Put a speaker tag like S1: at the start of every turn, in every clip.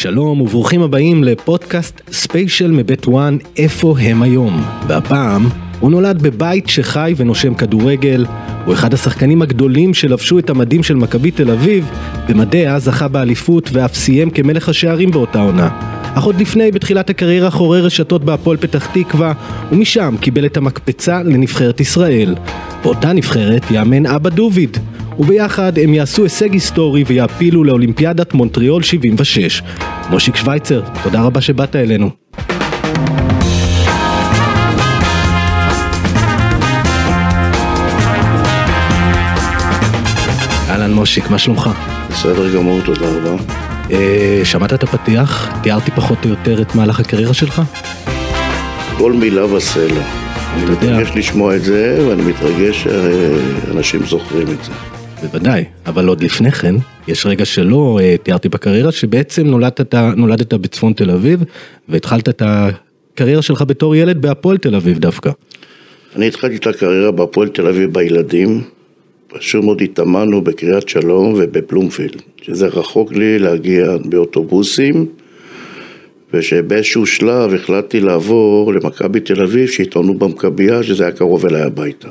S1: שלום וברוכים הבאים לפודקאסט ספיישל מבית ONE, איפה הם היום? והפעם, הוא נולד בבית שחי ונושם כדורגל, הוא אחד השחקנים הגדולים שלבשו את המדים של מכבי תל אביב, במדיה זכה באליפות ואף סיים כמלך השערים באותה עונה. אך עוד לפני, בתחילת הקריירה חורר רשתות בהפועל פתח תקווה, ומשם קיבל את המקפצה לנבחרת ישראל. באותה נבחרת אימן אבא דוביד. וביחד הם יעשו הישג היסטורי ויעפילו לאולימפיאדת מונטריאול 76. מושיק שווייצר, תודה רבה שבאת אלינו. אהלן מושיק, מה שלומך?
S2: בסדר גמור, תודה רבה.
S1: אה, שמעת את הפתיח? תיארתי פחות או יותר את מהלך הקריירה שלך?
S2: כל מילה בסלע. אני. מתרגש לשמוע את זה, ואני מתרגש שאנשים זוכרים את זה.
S1: בוודאי, אבל עוד לפני כן, יש רגע שלא אה, תיארתי בקריירה, שבעצם נולדת, נולדת בצפון תל אביב, והתחלת את הקריירה שלך בתור ילד בהפועל תל אביב דווקא.
S2: אני התחלתי את הקריירה בהפועל תל אביב בילדים. פשוט מאוד התאמנו בקריית שלום ובבלומפילד, שזה רחוק לי להגיע באוטובוסים, ושבאיזשהו שלב החלטתי לעבור למכבי תל אביב, שהתאמנו במכבייה, שזה היה קרוב אליי הביתה.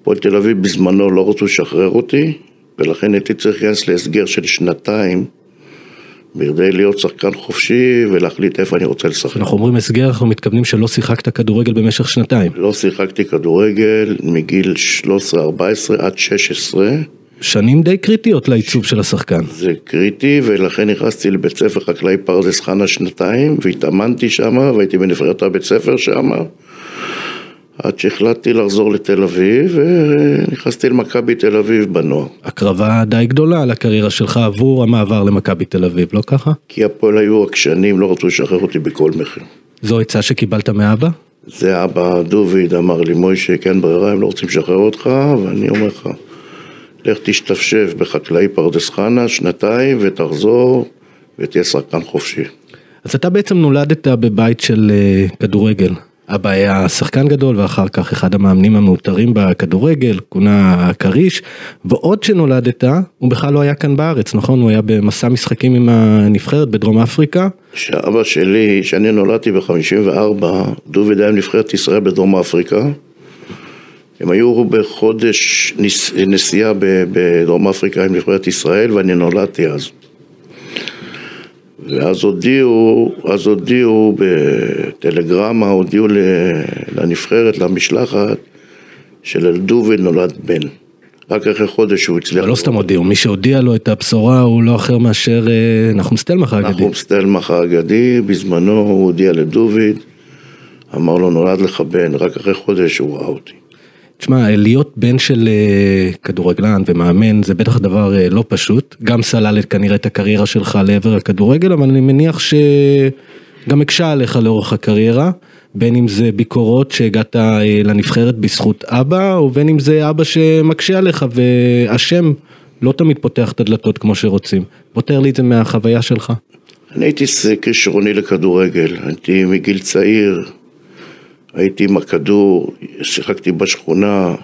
S2: הפועל תל אביב בזמנו לא רצו לשחרר אותי, ולכן הייתי צריך להיכנס להסגר של שנתיים, בכדי להיות שחקן חופשי ולהחליט איפה אני רוצה לשחק.
S1: אנחנו אומרים הסגר, אנחנו מתכוונים שלא שיחקת כדורגל במשך שנתיים.
S2: לא שיחקתי כדורגל מגיל 13-14 עד 16,
S1: שנים די קריטיות לעיצוב של השחקן.
S2: זה קריטי ולכן נכנסתי לבית ספר חקלאי פרדס חנה שנתיים והתאמנתי שם והייתי בנבחרת הבית ספר שם עד שהחלטתי לחזור לתל אביב ונכנסתי למכבי תל אביב בנוער
S1: הקרבה די גדולה על הקריירה שלך עבור המעבר למכבי תל אביב, לא ככה?
S2: כי הפועל היו עקשנים, לא רצו לשחרר אותי בכל מחיר
S1: זו עצה שקיבלת מאבא?
S2: זה אבא דוביד אמר לי מוישה כן ברירה הם לא רוצים לשחרר אותך ואני אומר לך לך תשתפשף בחקלאי פרדס חנה שנתיים ותחזור ותהיה שחקן חופשי.
S1: אז אתה בעצם נולדת בבית של אה, כדורגל. אבא היה שחקן גדול ואחר כך אחד המאמנים המעוטרים בכדורגל, כונה כריש, ועוד שנולדת, הוא בכלל לא היה כאן בארץ, נכון? הוא היה במסע משחקים עם הנבחרת בדרום אפריקה.
S2: שאבא שלי, שאני נולדתי ב-54, דוביד היה עם נבחרת ישראל בדרום אפריקה. הם היו בחודש נס, נסיעה בדרום אפריקה עם נבחרת ישראל ואני נולדתי אז. ואז הודיעו, אז הודיעו בטלגרמה, הודיעו לנבחרת, למשלחת, שלדוביד נולד בן. רק אחרי חודש הוא הצליח.
S1: לא סתם הודיעו, מי שהודיע לו את הבשורה הוא לא אחר מאשר אה, נחום סטלמך האגדי.
S2: נחום סטלמך האגדי, בזמנו הוא הודיע לדוביד, אמר לו נולד לך בן, רק אחרי חודש הוא ראה אותי.
S1: תשמע, להיות בן של אה, כדורגלן ומאמן זה בטח דבר אה, לא פשוט, גם סלל כנראה את הקריירה שלך לעבר הכדורגל, אבל אני מניח שגם הקשה עליך לאורך הקריירה, בין אם זה ביקורות שהגעת אה, לנבחרת בזכות אבא, או בין אם זה אבא שמקשה עליך והשם לא תמיד פותח את הדלתות כמו שרוצים. פותר לי את זה מהחוויה שלך.
S2: אני הייתי כישרוני לכדורגל, הייתי מגיל צעיר, הייתי עם הכדור, שיחקתי בשכונה,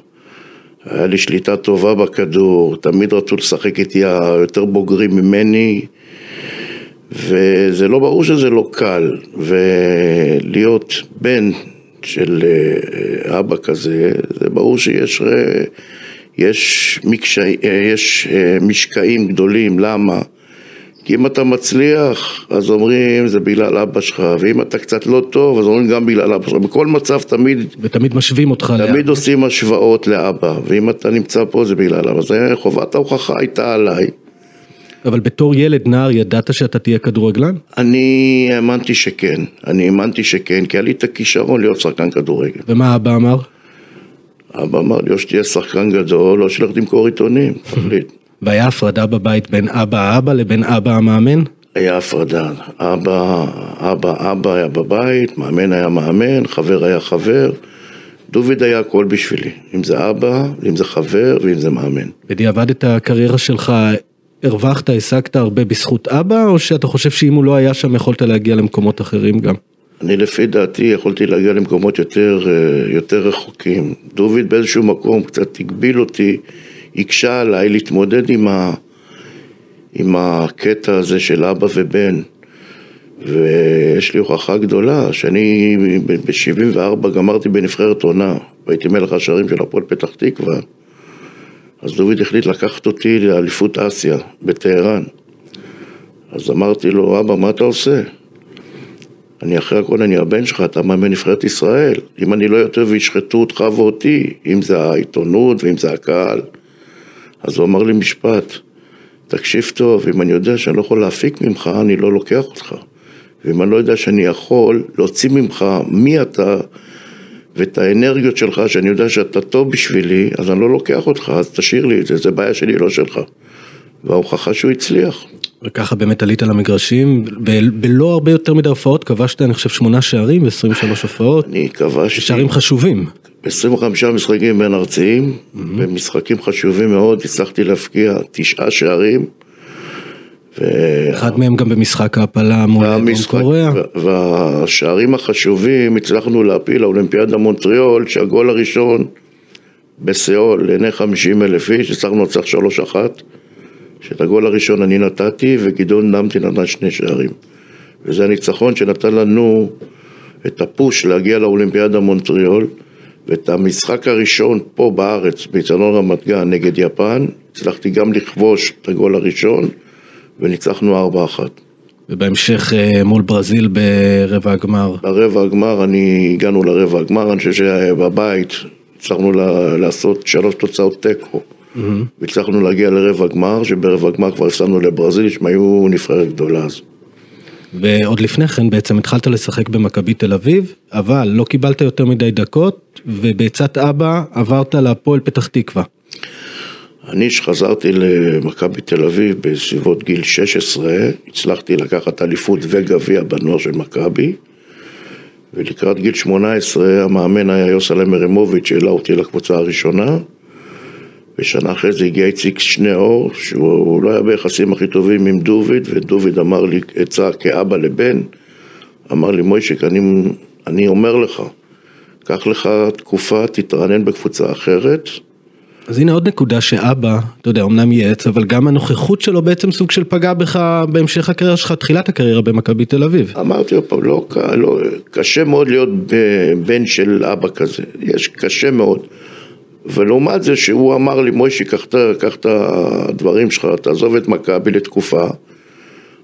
S2: היה לי שליטה טובה בכדור, תמיד רצו לשחק איתי היותר בוגרים ממני, וזה לא ברור שזה לא קל, ולהיות בן של אה, אבא כזה, זה ברור שיש אה, יש, מקשי, אה, יש משקעים גדולים, למה? כי אם אתה מצליח, אז אומרים זה בגלל אבא שלך, ואם אתה קצת לא טוב, אז אומרים גם בגלל אבא שלך. בכל מצב תמיד,
S1: ותמיד משווים אותך
S2: תמיד עושים השוואות לאבא, ואם אתה נמצא פה זה בגלל אבא. זה חובת ההוכחה הייתה עליי.
S1: אבל בתור ילד נער ידעת שאתה תהיה כדורגלן?
S2: אני האמנתי שכן, אני האמנתי שכן, כי היה לי את הכישרון להיות שחקן כדורגל.
S1: ומה אבא אמר?
S2: אבא אמר לי, או שתהיה שחקן גדול, או שלך תמכור עיתונים, תחליט.
S1: והיה הפרדה בבית בין אבא האבא לבין אבא המאמן?
S2: היה הפרדה, אבא, אבא, אבא היה בבית, מאמן היה מאמן, חבר היה חבר. דוביד היה הכל בשבילי, אם זה אבא, אם זה חבר ואם זה מאמן.
S1: בדיעבד את הקריירה שלך הרווחת, השגת הרבה בזכות אבא, או שאתה חושב שאם הוא לא היה שם יכולת להגיע למקומות אחרים גם?
S2: אני לפי דעתי יכולתי להגיע למקומות יותר, אה, יותר רחוקים. דוביד באיזשהו מקום קצת הגביל אותי, הקשה עליי להתמודד עם, ה, עם הקטע הזה של אבא ובן. ויש לי הוכחה גדולה, שאני ב-74 גמרתי בנבחרת עונה, והייתי מלך השערים של הפועל פתח תקווה, אז דוד החליט לקחת אותי לאליפות אסיה בטהרן. אז אמרתי לו, אבא, מה אתה עושה? אני אחרי הכל, אני הבן שלך, אתה מאמן נבחרת ישראל. אם אני לא יותר וישחטו אותך ואותי, אם זה העיתונות ואם זה הקהל. אז הוא אמר לי משפט, תקשיב טוב, אם אני יודע שאני לא יכול להפיק ממך, אני לא לוקח אותך. ואם אני לא יודע שאני יכול להוציא ממך מי אתה ואת האנרגיות שלך, שאני יודע שאתה טוב בשבילי, אז אני לא לוקח אותך, אז תשאיר לי את זה, זה בעיה שלי, לא שלך. וההוכחה שהוא הצליח.
S1: וככה באמת עלית למגרשים, בלא הרבה יותר מדי הופעות, כבשת אני חושב שמונה שערים ו-23 הופעות.
S2: אני כבשתי.
S1: שערים חשובים.
S2: 25 משחקים בין ארציים, mm-hmm. במשחקים חשובים מאוד, הצלחתי להפקיע תשעה שערים.
S1: ו... אחד מהם גם במשחק ההעפלה מול דרום קוריאה.
S2: והשערים החשובים, הצלחנו להפיל לאולימפיאדה מונטריאול, שהגול הראשון בסיאול לעיני 50 אלף איש, הצלחנו לצלח 3-1. שאת הגול הראשון אני נתתי וגדעון נמתי נתן שני שערים. וזה הניצחון שנתן לנו את הפוש להגיע לאולימפיאדה מונטריאול ואת המשחק הראשון פה בארץ, באיצטדיון רמת גן נגד יפן, הצלחתי גם לכבוש את הגול הראשון וניצחנו 4-1.
S1: ובהמשך אה, מול ברזיל ברבע הגמר.
S2: ברבע הגמר, אני, הגענו לרבע הגמר, אני חושב שבבית הצלחנו לעשות שלוש תוצאות תיקו. mm-hmm. והצלחנו להגיע לרבע גמר, שברבע גמר כבר הפסדנו לברזיל, שהם היו נבחרת גדולה אז.
S1: ועוד לפני כן בעצם התחלת לשחק במכבי תל אביב, אבל לא קיבלת יותר מדי דקות, ובעצת אבא עברת להפועל פתח תקווה.
S2: אני שחזרתי למכבי תל אביב בסביבות גיל 16, הצלחתי לקחת אליפות וגביע בנוער של מכבי, ולקראת גיל 18 המאמן היה יוסלם מרימוביץ' שהעלה אותי לקבוצה הראשונה. ושנה אחרי זה הגיע איציק שניאור, שהוא לא היה ביחסים הכי טובים עם דוביד, ודוביד אמר לי עצה כאבא לבן, אמר לי מוישיק, אני, אני אומר לך, קח לך תקופה, תתרענן בקבוצה אחרת.
S1: אז הנה עוד נקודה שאבא, אתה יודע, אמנם ייעץ, אבל גם הנוכחות שלו בעצם סוג של פגע בך בהמשך הקריירה שלך, תחילת הקריירה במכבי תל אביב.
S2: אמרתי עוד פעם, לא, לא, קשה מאוד להיות בן של אבא כזה, יש, קשה מאוד. ולעומת זה שהוא אמר לי, מוישי, קח את הדברים שלך, תעזוב את מכבי לתקופה.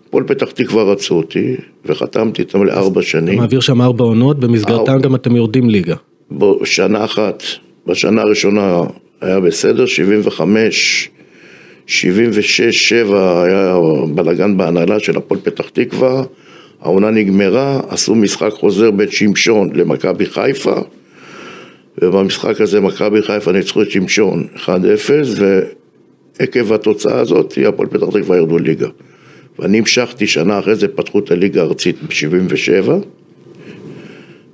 S2: הפועל פתח תקווה רצו אותי, וחתמתי איתם לארבע שנים.
S1: אתה מעביר שם ארבע עונות, במסגרתן גם אתם יורדים ליגה.
S2: בשנה אחת, בשנה הראשונה היה בסדר, 75, 76, 7 היה בלאגן בהנהלה של הפועל פתח תקווה, העונה נגמרה, עשו משחק חוזר בית שמשון למכבי חיפה. ובמשחק הזה מכבי חיפה ניצחו את שמשון 1-0 ועקב התוצאה הזאת הפועל פתח תקווה ירדו ליגה. ואני המשכתי שנה אחרי זה, פתחו את הליגה הארצית ב-77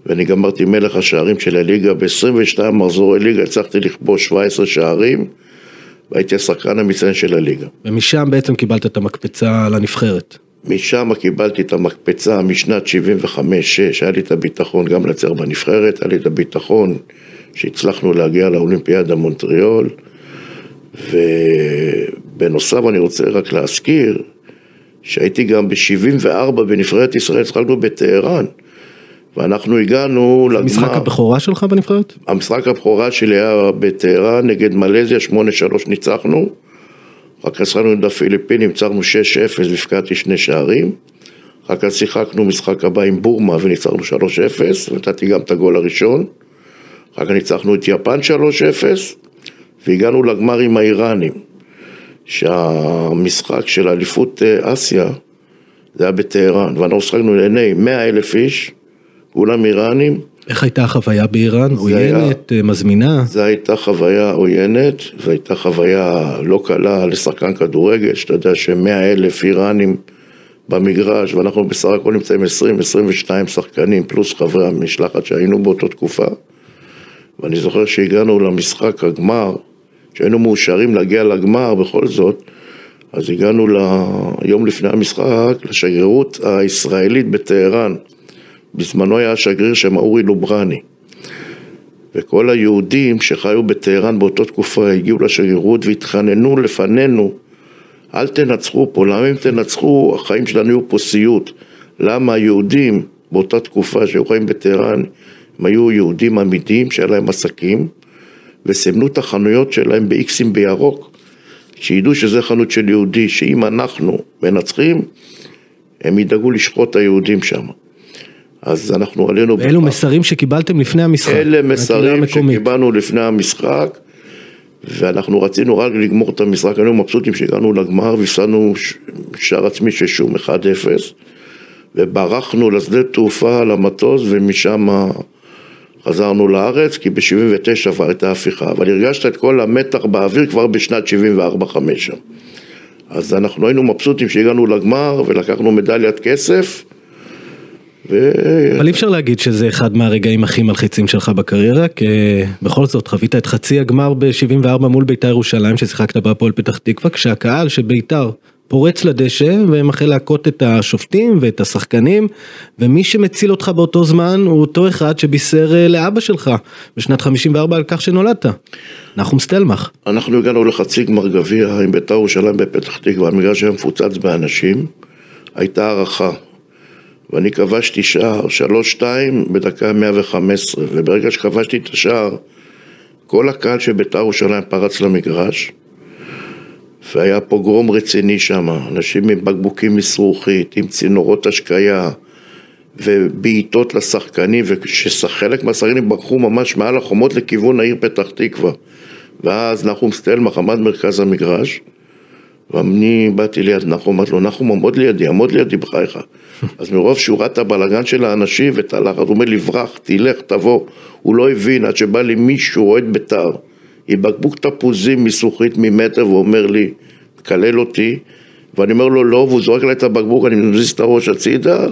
S2: ואני גמרתי מלך השערים של הליגה ב-22 מחזורי ליגה, הצלחתי לכבוש 17 שערים והייתי השחקן המצטיין של הליגה.
S1: ומשם בעצם קיבלת את המקפצה לנבחרת.
S2: משם קיבלתי את המקפצה משנת 75-6, היה לי את הביטחון גם לצייר בנבחרת, היה לי את הביטחון שהצלחנו להגיע לאולימפיאדה מונטריאול, ובנוסף אני רוצה רק להזכיר שהייתי גם ב-74 בנבחרת ישראל, התחלנו בטהרן. ואנחנו הגענו לגמר.
S1: המשחק הבכורה שלך בנבחרת?
S2: המשחק הבכורה שלי היה בטהרן נגד מלזיה, 8-3 ניצחנו. אחר כך שיחקנו עם הפיליפינים, ניצחנו 6-0 והפקעתי שני שערים. אחר כך שיחקנו משחק הבא עם בורמה וניצחנו 3-0, נתתי גם את הגול הראשון. אחר כך ניצחנו את יפן 3-0, והגענו לגמר עם האיראנים. שהמשחק של אליפות אה, אסיה זה היה בטהרן, ואנחנו שחקנו לעיני 100 אלף איש, כולם איראנים.
S1: איך הייתה החוויה באיראן? עוינת, היה, מזמינה?
S2: זו הייתה חוויה עוינת, זו הייתה חוויה לא קלה לשחקן כדורגל, שאתה יודע שמאה אלף איראנים במגרש, ואנחנו בסך הכל נמצאים 20-22 שחקנים, פלוס חברי המשלחת שהיינו באותה תקופה. ואני זוכר שהגענו למשחק הגמר, שהיינו מאושרים להגיע לגמר בכל זאת, אז הגענו ליום לפני המשחק לשגרירות הישראלית בטהרן. בזמנו היה השגריר שם אורי לוברני. וכל היהודים שחיו בטהרן באותה תקופה הגיעו לשגרירות והתחננו לפנינו אל תנצחו פה, למה אם תנצחו, החיים שלנו יהיו פה סיוט. למה היהודים באותה תקופה שהיו חיים בטהרן, הם היו יהודים אמיתיים שהיה להם עסקים, וסימנו את החנויות שלהם באיקסים בירוק, שידעו שזה חנות של יהודי, שאם אנחנו מנצחים, הם ידאגו לשחוט את היהודים שם. אז אנחנו עלינו...
S1: ואלו מסרים שקיבלתם לפני המשחק.
S2: אלה מסרים שקיבלנו לפני המשחק, ואנחנו רצינו רק לגמור את המשחק, היינו מבסוטים שהגענו לגמר והפסדנו שער עצמי של שום 1-0, וברחנו לשדה תעופה למטוס ומשם חזרנו לארץ, כי ב-79' כבר הייתה הפיכה, אבל הרגשת את כל המתח באוויר כבר בשנת 74-5 שם. אז אנחנו היינו מבסוטים שהגענו לגמר ולקחנו מדליית כסף.
S1: ו... אבל אי אפשר להגיד שזה אחד מהרגעים הכי מלחיצים שלך בקריירה, כי בכל זאת חווית את חצי הגמר ב-74 מול בית"ר ירושלים ששיחקת בהפועל פתח תקווה, כשהקהל של בית"ר פורץ לדשא ומחל להכות את השופטים ואת השחקנים, ומי שמציל אותך באותו זמן הוא אותו אחד שבישר אה, לאבא שלך בשנת 54 על כך שנולדת, נחום סטלמך.
S2: אנחנו הגענו לחצי גמר גביע עם בית"ר ירושלים בפתח תקווה, המגרש היה מפוצץ באנשים, הייתה הערכה. ואני כבשתי שער, שלוש שתיים בדקה 115, וברגע שכבשתי את השער, כל הקהל של בית"ר ירושלים פרץ למגרש, והיה פוגרום רציני שם, אנשים עם בקבוקים מזרוחית, עם צינורות השקיה, ובעיטות לשחקנים, ושחלק מהשחקנים ברחו ממש מעל החומות לכיוון העיר פתח תקווה. ואז נחום סטלמך עמד מרכז המגרש, ואני באתי ליד נחום, אמרתי לו, נחום עמוד לידי, עמוד לידי בחייך. אז מרוב שהוא ראה את הבלאגן של האנשים ואת הלחץ, הוא אומר לי, ברח, תלך, תבוא. הוא לא הבין עד שבא לי מישהו, אוהד בית"ר, עם בקבוק תפוזים מזכוכית ממטר, ואומר לי, תקלל אותי, ואני אומר לו, לא, והוא זורק עליי את הבקבוק, אני מזיז את הראש הצידה,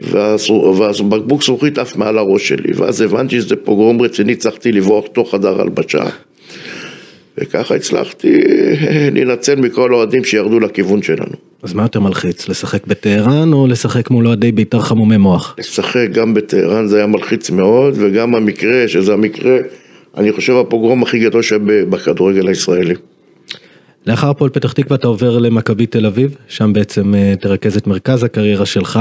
S2: ואז בקבוק זכוכית עף מעל הראש שלי, ואז הבנתי שזה פוגרום רציני, הצלחתי לברוח תוך חדר הלבשה. וככה הצלחתי להינצל מכל האוהדים שירדו לכיוון שלנו.
S1: אז מה יותר מלחיץ, לשחק בטהרן או לשחק מול אוהדי בית"ר חמומי מוח?
S2: לשחק גם בטהרן זה היה מלחיץ מאוד, וגם המקרה, שזה המקרה, אני חושב הפוגרום הכי גדול שבכדורגל הישראלי.
S1: לאחר הפועל פתח תקווה אתה עובר למכבי תל אביב, שם בעצם אה, תרכז את מרכז הקריירה שלך.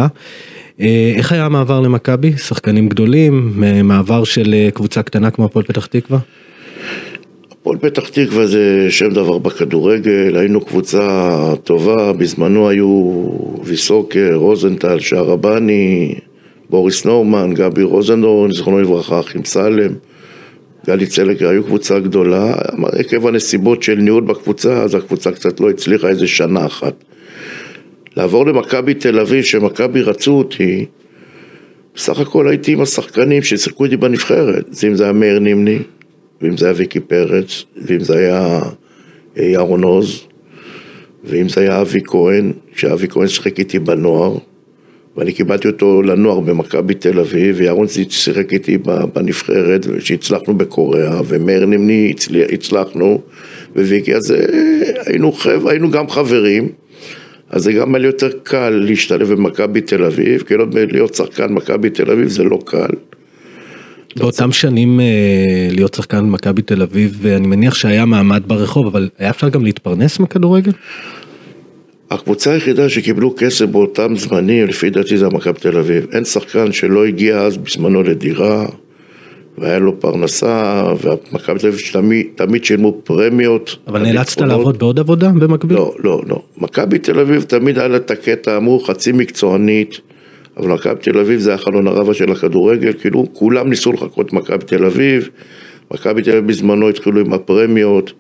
S1: אה, איך היה המעבר למכבי? שחקנים גדולים, מעבר של אה, קבוצה קטנה כמו הפועל פתח תקווה?
S2: הפועל פתח תקווה זה שם דבר בכדורגל, היינו קבוצה טובה, בזמנו היו ויסוקר, רוזנטל, שערבני, בוריס נורמן, גבי רוזנדורן, זכרונו לברכה, אחים סלם, גלי צלקר, היו קבוצה גדולה, עקב הנסיבות של ניהול בקבוצה, אז הקבוצה קצת לא הצליחה איזה שנה אחת. לעבור למכבי תל אביב, שמכבי רצו אותי, בסך הכל הייתי עם השחקנים ששיחקו איתי בנבחרת, אם זה היה מאיר נימני, ואם זה היה ויקי פרץ, ואם זה היה אה, ירון עוז, ואם זה היה אבי כהן, שאבי כהן שיחק איתי בנוער, ואני קיבלתי אותו לנוער במכבי תל אביב, וירון שיחק איתי בנבחרת, שהצלחנו בקוריאה, ומאיר נמני הצלחנו, וויקי, אז אה, היינו, חבר, היינו גם חברים, אז זה גם היה לי יותר קל להשתלב במכבי תל אביב, כי להיות שחקן מכבי תל אביב זה לא קל.
S1: באותם שנים אה, להיות שחקן במכבי תל אביב, ואני מניח שהיה מעמד ברחוב, אבל היה אפשר גם להתפרנס מכדורגל?
S2: הקבוצה היחידה שקיבלו כסף באותם זמנים, לפי דעתי זה מכבי תל אביב. אין שחקן שלא הגיע אז בזמנו לדירה, והיה לו פרנסה, ומכבי תל אביב תמיד, תמיד שילמו פרמיות.
S1: אבל נאלצת לעבוד בעוד עבודה במקביל?
S2: לא, לא, לא. מכבי תל אביב תמיד היה לה את הקטע, אמרו חצי מקצוענית. אבל מכבי תל אביב זה החלון הרבה של הכדורגל, כאילו כולם ניסו לחכות מכבי תל אביב, מכבי תל אביב בזמנו התחילו עם הפרמיות,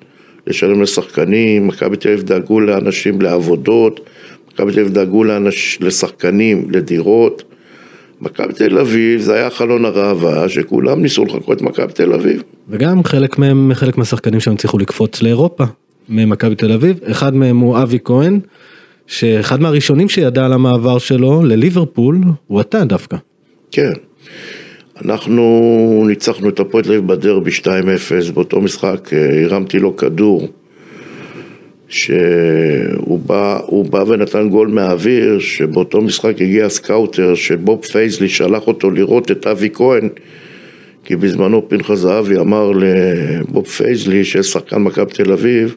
S2: לשלם לשחקנים, מכבי תל אביב דאגו לאנשים לעבודות, מכבי תל אביב דאגו לאנש, לשחקנים, לדירות. מכבי תל אביב זה היה חלון הראווה שכולם ניסו לחכות מכבי תל אביב.
S1: וגם חלק מהם, חלק מהשחקנים שם הצליחו לקפוץ לאירופה ממכבי תל אביב, אחד מהם הוא אבי כהן. שאחד מהראשונים שידע על המעבר שלו לליברפול הוא אתה דווקא.
S2: כן. אנחנו ניצחנו את הפועל תל אביב בדרבי 2-0, באותו משחק אה, הרמתי לו כדור שהוא בא, בא ונתן גול מהאוויר, שבאותו משחק הגיע סקאוטר שבוב פייזלי שלח אותו לראות את אבי כהן כי בזמנו פנחס זהבי אמר לבוב פייזלי שיש שחקן מכבי תל אביב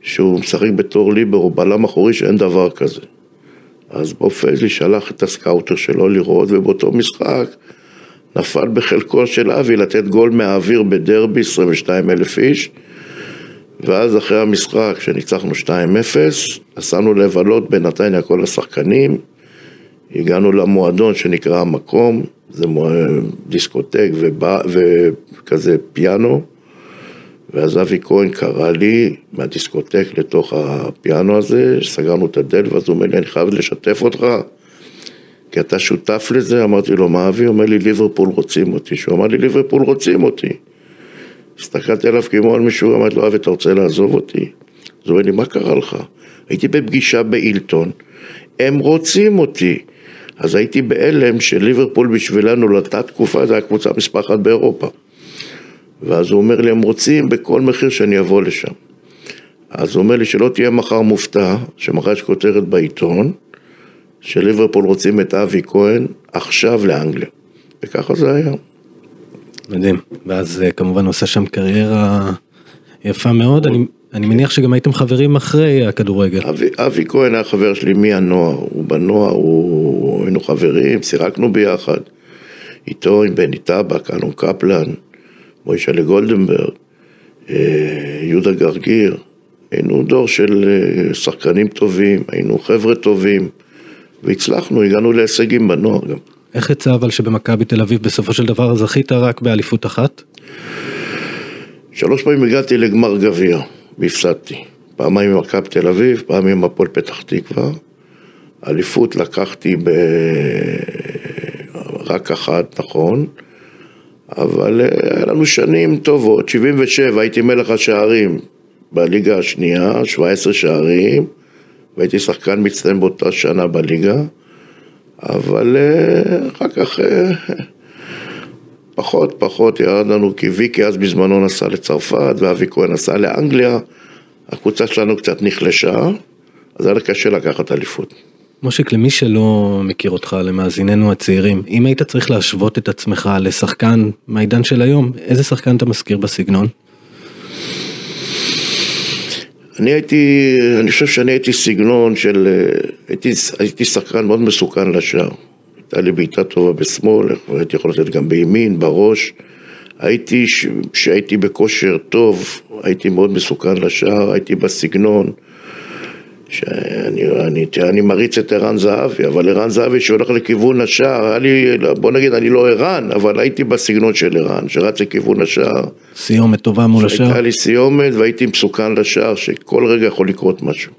S2: שהוא משחק בתור ליברו, בלם אחורי שאין דבר כזה. אז בוב פייזלי שלח את הסקאוטר שלו לראות, ובאותו משחק נפל בחלקו של אבי לתת גול מהאוויר בדרבי, 22 אלף איש, ואז אחרי המשחק, שניצחנו 2-0, נסענו לבלות בנתניה כל השחקנים, הגענו למועדון שנקרא המקום, זה דיסקוטק ובא, וכזה פיאנו, ואז אבי כהן קרא לי מהדיסקוטק לתוך הפיאנו הזה, סגרנו את הדלת, ואז הוא אומר לי, אני חייב לשתף אותך, כי אתה שותף לזה, אמרתי לו, מה אבי? אומר לי, ליברפול רוצים אותי. שהוא אמר לי, ליברפול רוצים אותי. הסתכלתי עליו כמו על מישהו, אמרתי לו, אבי, אתה רוצה לעזוב אותי? אז הוא אומר לי, מה קרה לך? הייתי בפגישה באילטון, הם רוצים אותי. אז הייתי בהלם שליברפול בשבילנו לאותה תקופה, הייתה קבוצה מספר אחת באירופה. ואז הוא אומר לי, הם רוצים בכל מחיר שאני אבוא לשם. אז הוא אומר לי שלא תהיה מחר מופתע, שמחר יש כותרת בעיתון, שליברפול רוצים את אבי כהן עכשיו לאנגליה. וככה זה היה.
S1: מדהים. ואז אה, כמובן עושה שם קריירה יפה מאוד. אני, אני מניח שגם הייתם חברים אחרי הכדורגל.
S2: אבי, אבי כהן היה חבר שלי מהנוער, הוא בנוער, הוא... היינו חברים, שיחקנו ביחד. איתו, עם בני טבק, אלון קפלן, מוישלה גולדנברג, אה, יהודה גרגיר. היינו דור של אה, שחקנים טובים, היינו חבר'ה טובים, והצלחנו, הגענו להישגים בנוער גם.
S1: איך יצא אבל שבמכבי תל אביב בסופו של דבר זכית רק באליפות אחת?
S2: שלוש פעמים הגעתי לגמר גביע והפסדתי. פעמיים עם מכבי תל אביב, פעם עם הפועל פתח תקווה. אליפות לקחתי ב... רק אחת, נכון, אבל אה, היה לנו שנים טובות. 77 הייתי מלך השערים בליגה השנייה, 17 שערים, והייתי שחקן מצטיין באותה שנה בליגה. אבל אה, אחר כך אה, פחות פחות ירד לנו, כי ויקי אז בזמנו נסע לצרפת ואבי כהן נסע לאנגליה, הקבוצה שלנו קצת נחלשה, אז היה קשה לקחת אליפות.
S1: מושיק, למי שלא מכיר אותך, למאזיננו הצעירים, אם היית צריך להשוות את עצמך לשחקן מהעידן של היום, איזה שחקן אתה מזכיר בסגנון?
S2: אני הייתי, אני חושב שאני הייתי סגנון של, אה, הייתי, הייתי שחקן מאוד מסוכן לשער. הייתה לי בעיטה טובה בשמאל, הייתי יכול לתת גם בימין, בראש. הייתי, כשהייתי בכושר טוב, הייתי מאוד מסוכן לשער, הייתי בסגנון. שאני אני, אני מריץ את ערן זהבי, אבל ערן זהבי שהולך לכיוון השער, היה לי, בוא נגיד, אני לא ערן, אבל הייתי בסגנון של ערן, שרץ לכיוון השער.
S1: סיומת טובה מול השער.
S2: שהייתה לי סיומת והייתי מסוכן לשער, שכל רגע יכול לקרות משהו.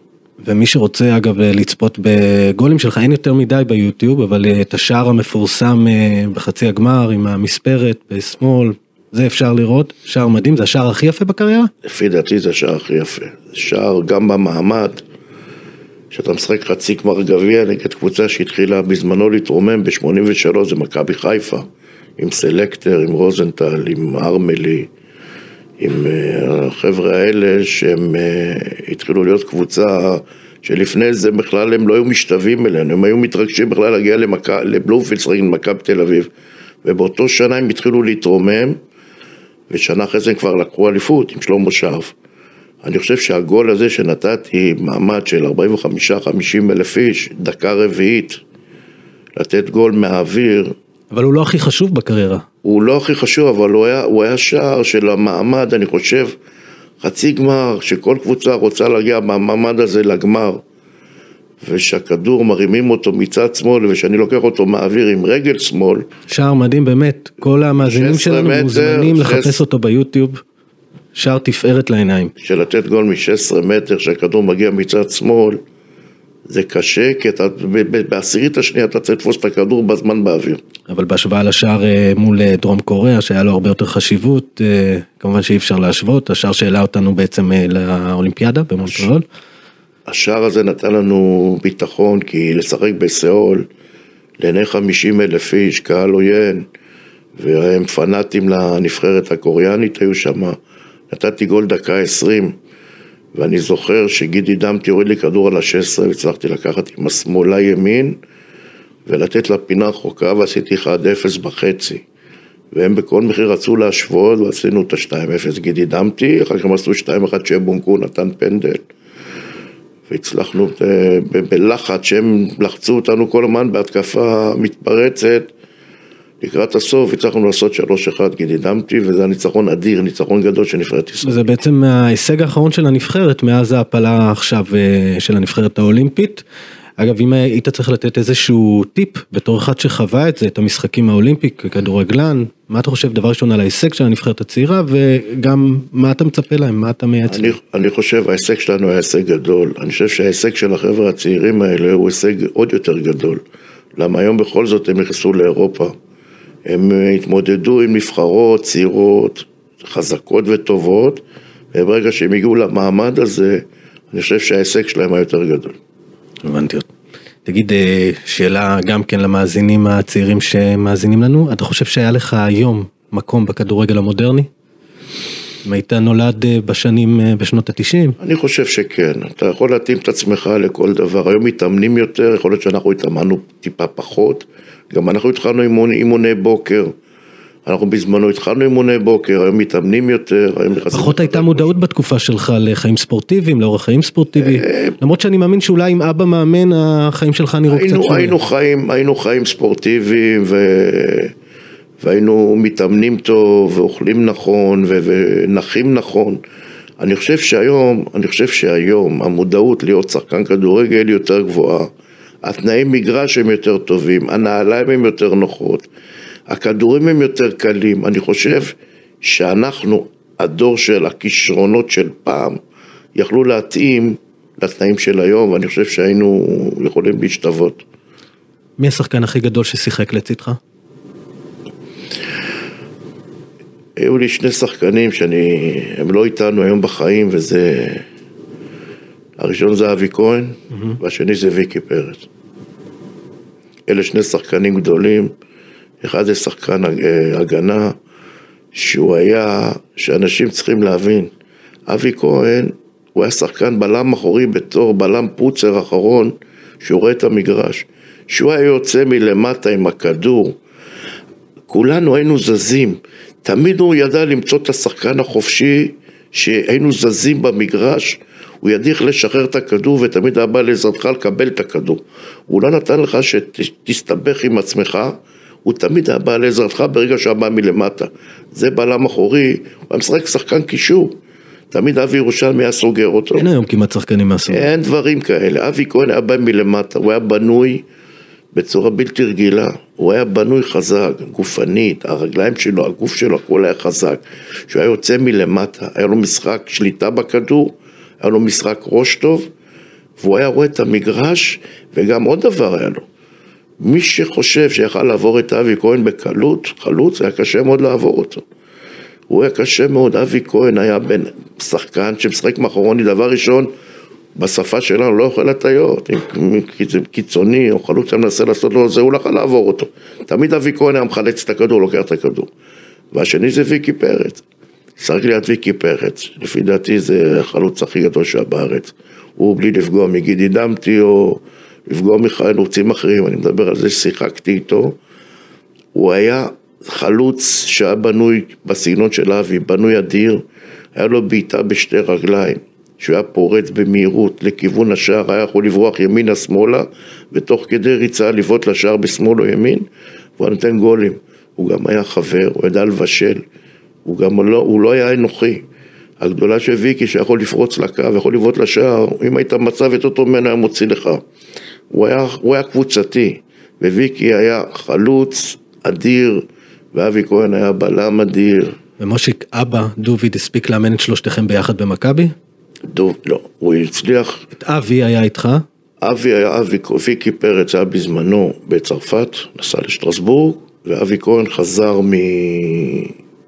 S1: ומי שרוצה אגב לצפות בגולים שלך, אין יותר מדי ביוטיוב, אבל אה, את השער המפורסם אה, בחצי הגמר עם המספרת בשמאל, זה אפשר לראות, שער מדהים, זה השער הכי יפה בקריירה?
S2: לפי דעתי זה השער הכי יפה. שער גם במעמד. שאתה משחק חצי גמר גביע נגד קבוצה שהתחילה בזמנו להתרומם ב-83, זה מכבי חיפה, עם סלקטר, עם רוזנטל, עם ארמלי, עם אה, החבר'ה האלה שהם אה, התחילו להיות קבוצה שלפני זה בכלל הם לא היו משתווים אלינו, הם היו מתרגשים בכלל להגיע למק... לבלומפילד, לשחק עם מכבי תל אביב, ובאותו שנה הם התחילו להתרומם, ושנה אחרי זה הם כבר לקחו אליפות עם שלמה שרף. אני חושב שהגול הזה שנתתי מעמד של 45-50 אלף איש, דקה רביעית, לתת גול מהאוויר.
S1: אבל הוא לא הכי חשוב בקריירה.
S2: הוא לא הכי חשוב, אבל הוא היה, הוא היה שער של המעמד, אני חושב, חצי גמר, שכל קבוצה רוצה להגיע במעמד הזה לגמר. ושהכדור מרימים אותו מצד שמאל ושאני לוקח אותו מהאוויר עם רגל שמאל.
S1: שער מדהים באמת, כל המאזינים שלנו מוזמנים לחפש אותו ביוטיוב. שער תפארת לעיניים.
S2: של לתת גול מ-16 מטר, שהכדור מגיע מצד שמאל, זה קשה, כי אתה, בעשירית השנייה אתה צריך לתפוס את הכדור בזמן באוויר.
S1: אבל בהשוואה לשער אה, מול אה, דרום קוריאה, שהיה לו הרבה יותר חשיבות, אה, כמובן שאי אפשר להשוות, השער שהעלה אותנו בעצם לאולימפיאדה במונטריאול.
S2: השער הזה נתן לנו ביטחון, כי לשחק בסיאול, לעיני 50 אלף איש, קהל עוין, והם פנאטים לנבחרת הקוריאנית היו שם. נתתי גול דקה עשרים, ואני זוכר שגידי דמתי הוריד לי כדור על השש עשרה והצלחתי לקחת עם השמאלה ימין ולתת לה פינה רחוקה ועשיתי 1-0 בחצי. והם בכל מחיר רצו להשוות, ועשינו את ה-2-0 גידי דמתי, אחר כך הם עשו 2-1 שבונקו נתן פנדל. והצלחנו אה, בלחץ שהם לחצו אותנו כל הזמן בהתקפה מתפרצת. לקראת הסוף הצלחנו לעשות 3-1 גידי דמתי, וזה הניצחון אדיר, ניצחון גדול של נבחרת ישראל.
S1: זה בעצם ההישג האחרון של הנבחרת מאז ההפלה עכשיו אה, של הנבחרת האולימפית. אגב, אם היית צריך לתת איזשהו טיפ בתור אחד שחווה את זה, את המשחקים האולימפי ככדורגלן, מה אתה חושב דבר ראשון על ההישג של הנבחרת הצעירה, וגם מה אתה מצפה להם, מה אתה מייעץ?
S2: אני, אני חושב ההישג שלנו היה הישג גדול, אני חושב שההישג של החבר'ה הצעירים האלה הוא הישג עוד יותר גדול, למה היום בכל זאת הם נכנסו לאירופה, הם התמודדו עם נבחרות צעירות, חזקות וטובות, וברגע שהם הגיעו למעמד הזה, אני חושב שההישג שלהם היה יותר גדול.
S1: הבנתי אותי. תגיד, אה, שאלה גם כן למאזינים הצעירים שמאזינים לנו, אתה חושב שהיה לך היום מקום בכדורגל המודרני? אם היית נולד אה, בשנים, אה, בשנות התשעים?
S2: אני חושב שכן, אתה יכול להתאים את עצמך לכל דבר, היום מתאמנים יותר, יכול להיות שאנחנו התאמנו טיפה פחות, גם אנחנו התחלנו אימוני בוקר, אנחנו בזמנו התחלנו אימוני בוקר, היום מתאמנים יותר, היום
S1: נכנסים... פחות הייתה מודעות בתקופה שלך לחיים ספורטיביים, לאורח חיים ספורטיבי, אה, למרות שאני מאמין שאולי עם אבא מאמן החיים שלך נראו קצת
S2: שונים. היינו חיים, היינו חיים ספורטיביים ו... והיינו מתאמנים טוב ואוכלים נכון ונחים נכון. אני חושב שהיום, אני חושב שהיום המודעות להיות שחקן כדורגל יותר גבוהה, התנאי מגרש הם יותר טובים, הנעליים הם יותר נוחות. הכדורים הם יותר קלים, אני חושב שאנחנו, הדור של הכישרונות של פעם, יכלו להתאים לתנאים של היום, ואני חושב שהיינו יכולים להשתוות.
S1: מי השחקן הכי גדול ששיחק לצדך?
S2: היו לי שני שחקנים שאני, הם לא איתנו היום בחיים, וזה... הראשון זה אבי כהן, mm-hmm. והשני זה ויקי פרץ. אלה שני שחקנים גדולים. אחד זה שחקן אה, הגנה, שהוא היה, שאנשים צריכים להבין, אבי כהן, הוא היה שחקן בלם אחורי בתור בלם פוצר אחרון, שהוא רואה את המגרש. שהוא היה יוצא מלמטה עם הכדור, כולנו היינו זזים. תמיד הוא ידע למצוא את השחקן החופשי, שהיינו זזים במגרש, הוא ידע איך לשחרר את הכדור ותמיד היה בא לעזרתך לקבל את הכדור. הוא לא נתן לך שתסתבך עם עצמך, הוא תמיד היה בא לעזרתך ברגע שהוא בא מלמטה. זה בלם אחורי, הוא היה משחק שחקן קישור. תמיד אבי ירושלמי היה סוגר אותו.
S1: אין היום כמעט שחקנים מהסוג.
S2: אין דברים כאלה. אבי כהן היה בא מלמטה, הוא היה בנוי בצורה בלתי רגילה. הוא היה בנוי חזק, גופנית, הרגליים שלו, הגוף שלו, הכל היה חזק. כשהוא היה יוצא מלמטה, היה לו משחק שליטה בכדור, היה לו משחק ראש טוב, והוא היה רואה את המגרש, וגם עוד דבר היה לו. מי שחושב שיכל לעבור את אבי כהן בקלות, חלוץ, היה קשה מאוד לעבור אותו. הוא היה קשה מאוד, אבי כהן היה בן שחקן שמשחק מאחורוני, דבר ראשון, בשפה שלנו לא אוכל הטיות, אם קיצוני או חלוץ שמנסה לעשות לו זה, הוא לא יכול לעבור אותו. תמיד אבי כהן היה מחלץ את הכדור, לוקח את הכדור. והשני זה ויקי פרץ. ליד ויקי פרץ, לפי דעתי זה החלוץ הכי גדול שהיה בארץ. הוא בלי לפגוע מגידי דמתי או לפגוע מחלוצים אחרים, אני מדבר על זה ששיחקתי איתו. הוא היה חלוץ שהיה בנוי בסגנון של אבי, בנוי אדיר, היה לו בעיטה בשתי רגליים, שהוא היה פורץ במהירות לכיוון השער, היה יכול לברוח ימינה-שמאלה, ותוך כדי ריצה לבעוט לשער בשמאל או ימין, והוא נותן גולים. הוא גם היה חבר, הוא ידע לבשל, הוא גם לא, הוא לא היה אנוכי. הגדולה של ויקי שיכול לפרוץ לקו, יכול לבעוט לשער, אם היית מצב את אותו ממנו היה מוציא לך. הוא היה, הוא היה קבוצתי, וויקי היה חלוץ אדיר, ואבי כהן היה בלם אדיר.
S1: ומושיק, אבא, דוביד, הספיק לאמן את שלושתכם ביחד במכבי?
S2: דוב, לא, הוא הצליח.
S1: את אבי היה איתך?
S2: אבי היה אבי, ויקי פרץ היה בזמנו בצרפת, נסע לשטרסבורג, ואבי כהן חזר מ...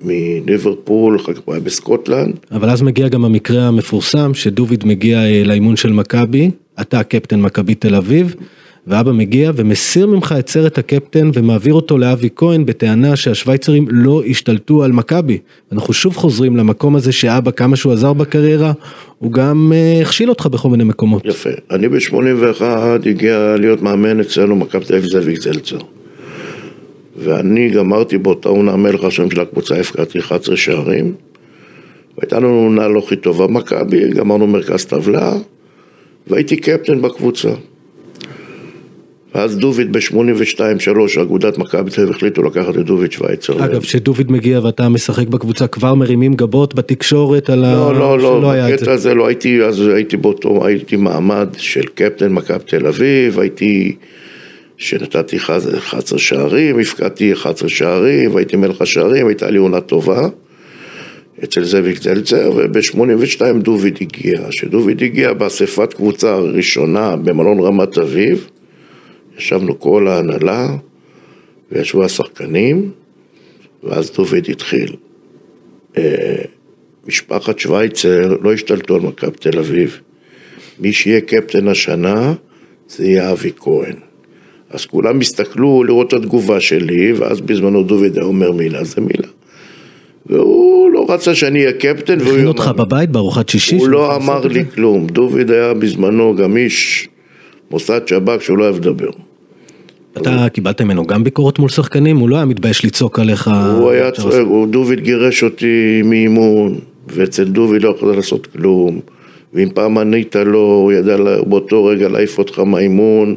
S2: מליברפול, אחר כך הוא היה בסקוטלנד.
S1: אבל אז מגיע גם המקרה המפורסם, שדוביד מגיע אה, לאימון של מכבי, אתה קפטן מכבי תל אביב, ואבא מגיע ומסיר ממך את סרט הקפטן ומעביר אותו לאבי כהן בטענה שהשוויצרים לא השתלטו על מכבי. אנחנו שוב חוזרים למקום הזה שאבא כמה שהוא עזר בקריירה, הוא גם uh, הכשיל אותך בכל מיני מקומות.
S2: יפה. אני ב-81 הגיע להיות מאמן אצלנו מכבי תל אביב זאביק זלצר. ואני גמרתי באותה עונה המלך השם של הקבוצה, הפקעתי 11 שערים. והייתה לנו עונה לא הכי טובה, מכבי, גמרנו מרכז טבלה, והייתי קפטן בקבוצה. ואז דוביד ב-82-3, אגודת מכבי תל אביב החליטו לקחת את דוביד שווייצר.
S1: אגב, כשדוביד מגיע ואתה משחק בקבוצה, כבר מרימים גבות בתקשורת על ה...
S2: לא, לא, לא, בקטע
S1: זה.
S2: הזה לא הייתי, אז הייתי באותו, הייתי מעמד של קפטן מכבי תל אביב, הייתי, שנתתי 11 שערים, הפקדתי 11 שערים, והייתי מלך השערים, הייתה לי עונה טובה. אצל זאביק זלצר, וב-82 דוביד הגיע. כשדוביד הגיע באספת קבוצה הראשונה במלון רמת אביב, ישבנו כל ההנהלה, וישבו השחקנים, ואז דוביד התחיל. אה, משפחת שווייצר לא השתלטו על מכבי תל אביב. מי שיהיה קפטן השנה, זה יהיה אבי כהן. אז כולם הסתכלו לראות את התגובה שלי, ואז בזמנו דוביד היה אומר מילה זה מילה. והוא לא רצה שאני אהיה קפטן, והוא
S1: הכין אותך בבית בארוחת שישי?
S2: הוא לא
S1: יכול
S2: אמר לי
S1: זה?
S2: כלום. דוביד היה בזמנו גם איש מוסד שב"כ שהוא לא אוהב לדבר.
S1: אתה קיבלת ממנו גם ביקורות מול שחקנים? הוא לא היה מתבייש לצעוק עליך?
S2: הוא היה צועק, הוא- דוביד גירש אותי מאימון, ואצל דוביד לא יכולת לעשות כלום. ואם פעם ענית לו, הוא ידע באותו רגע להעיף אותך מהאימון,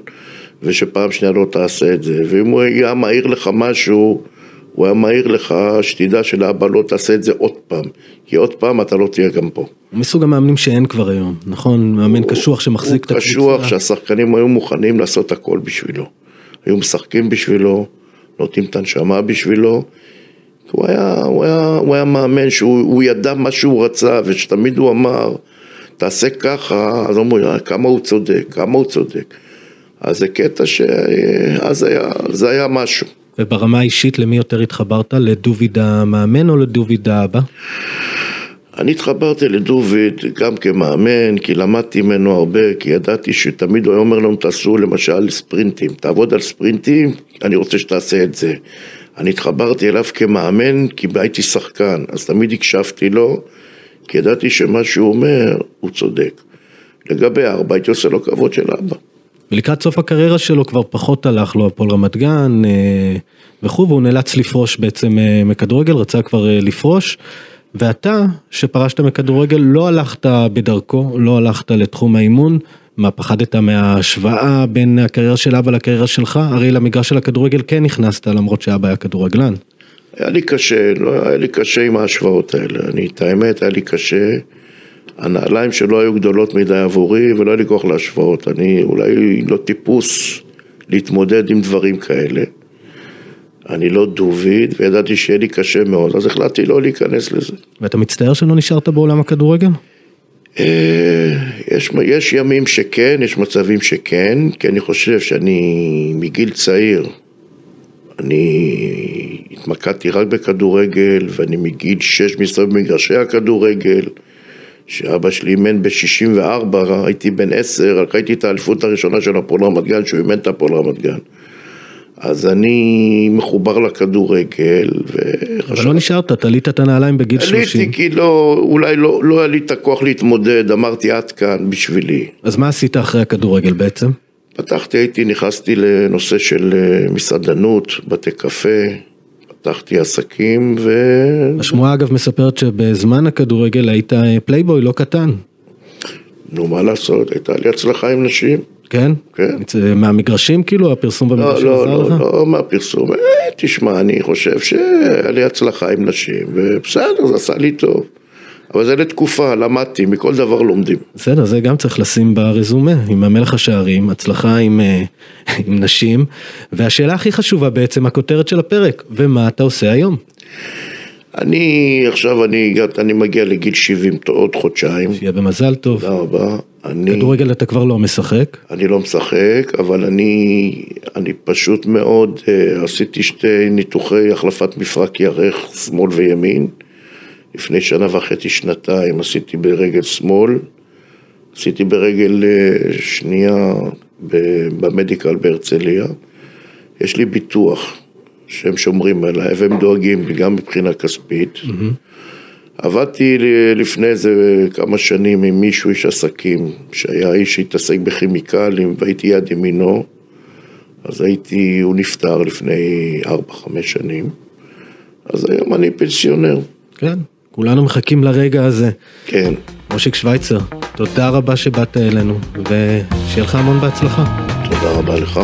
S2: ושפעם שנייה לא תעשה את זה. ואם הוא היה מעיר לך משהו, הוא היה מעיר לך שתדע שלאבא לא תעשה את זה עוד פעם. כי עוד פעם אתה לא תהיה גם פה.
S1: הוא מסוג המאמנים שאין כבר היום, נכון? מאמן קשוח שמחזיק את
S2: הוא
S1: הקבוצה.
S2: קשוח שהשחקנים היו מוכנים לעשות הכל בשבילו. היו משחקים בשבילו, נותנים את הנשמה בשבילו. הוא היה, הוא היה, הוא היה מאמן שהוא הוא ידע מה שהוא רצה, ושתמיד הוא אמר, תעשה ככה, אז אמרו, "אה, כמה הוא צודק, כמה הוא צודק. אז זה קטע שאז היה, זה היה משהו.
S1: וברמה האישית למי יותר התחברת? לדוביד המאמן או לדוביד האבא?
S2: אני התחברתי לדוביד גם כמאמן, כי למדתי ממנו הרבה, כי ידעתי שתמיד הוא היה אומר לנו, תעשו למשל ספרינטים, תעבוד על ספרינטים, אני רוצה שתעשה את זה. אני התחברתי אליו כמאמן, כי הייתי שחקן, אז תמיד הקשבתי לו, כי ידעתי שמה שהוא אומר, הוא צודק. לגבי ארבע, הייתי עושה לו כבוד של אבא.
S1: ולקראת סוף הקריירה שלו כבר פחות הלך לו הפועל רמת גן אה, וכו', והוא נאלץ לפרוש בעצם אה, מכדורגל, רצה כבר אה, לפרוש. ואתה, שפרשת מכדורגל, לא הלכת בדרכו, לא הלכת לתחום האימון. מה, פחדת מההשוואה בין הקריירה של אבא לקריירה שלך? הרי למגרש של הכדורגל כן נכנסת, למרות שאבא היה כדורגלן.
S2: היה לי קשה, לא היה לי קשה עם ההשוואות האלה. אני, את האמת, היה לי קשה. הנעליים שלו היו גדולות מדי עבורי, ולא היה לי כוח להשוואות. אני אולי לא טיפוס להתמודד עם דברים כאלה. אני לא דוביד, וידעתי שיהיה לי קשה מאוד, אז החלטתי לא להיכנס לזה.
S1: ואתה מצטער שלא נשארת בעולם הכדורגל?
S2: אה, יש, יש ימים שכן, יש מצבים שכן, כי אני חושב שאני מגיל צעיר, אני התמקדתי רק בכדורגל, ואני מגיל שש מסתובב במגרשי הכדורגל, שאבא שלי אימן ב-64, הייתי בן עשר, רק ראיתי את האליפות הראשונה של הפועל רמת גן, שהוא אימן את הפועל רמת גן. אז אני מחובר לכדורגל,
S1: אבל
S2: וחשבתי...
S1: לא נשארת, תלית את הנעליים בגיל 30.
S2: עליתי כי לא, אולי לא, לא היה לי את הכוח להתמודד, אמרתי עד כאן בשבילי.
S1: אז מה עשית אחרי הכדורגל בעצם?
S2: פתחתי, הייתי, נכנסתי לנושא של אה, מסעדנות, בתי קפה, פתחתי עסקים ו...
S1: השמועה אגב מספרת שבזמן הכדורגל היית אה, פלייבוי לא קטן,
S2: נו, מה לעשות, הייתה לי הצלחה עם נשים.
S1: כן?
S2: כן.
S1: זה מהמגרשים כאילו, הפרסום
S2: לא,
S1: במגרשים
S2: לא,
S1: עזר
S2: לא,
S1: לך?
S2: לא מהפרסום. אה, תשמע, אני חושב שהיה לי הצלחה עם נשים, ובסדר, זה עשה לי טוב. אבל זה לתקופה, למדתי, מכל דבר לומדים.
S1: בסדר, זה גם צריך לשים ברזומה, עם המלך השערים, הצלחה עם, אה, עם נשים, והשאלה הכי חשובה בעצם, הכותרת של הפרק, ומה אתה עושה היום?
S2: אני, עכשיו אני אני מגיע לגיל 70 עוד חודשיים.
S1: שיהיה במזל טוב.
S2: תודה רבה. אני...
S1: כדורגל אתה כבר לא משחק,
S2: אני לא משחק, אבל אני, אני פשוט מאוד אה, עשיתי שתי ניתוחי החלפת מפרק ירך, שמאל וימין. לפני שנה וחצי, שנתיים, עשיתי ברגל שמאל, עשיתי ברגל אה, שנייה במדיקל בהרצליה. יש לי ביטוח שהם שומרים עליי והם דואגים לי גם מבחינה כספית. עבדתי ל- לפני איזה כמה שנים עם מישהו, איש עסקים, שהיה איש שהתעסק בכימיקלים והייתי יד ימינו, אז הייתי, הוא נפטר לפני 4-5 שנים, אז היום אני פנסיונר.
S1: כן, כולנו מחכים לרגע הזה.
S2: כן.
S1: מושיק שווייצר, תודה רבה שבאת אלינו, ושיהיה לך המון בהצלחה.
S2: תודה רבה לך.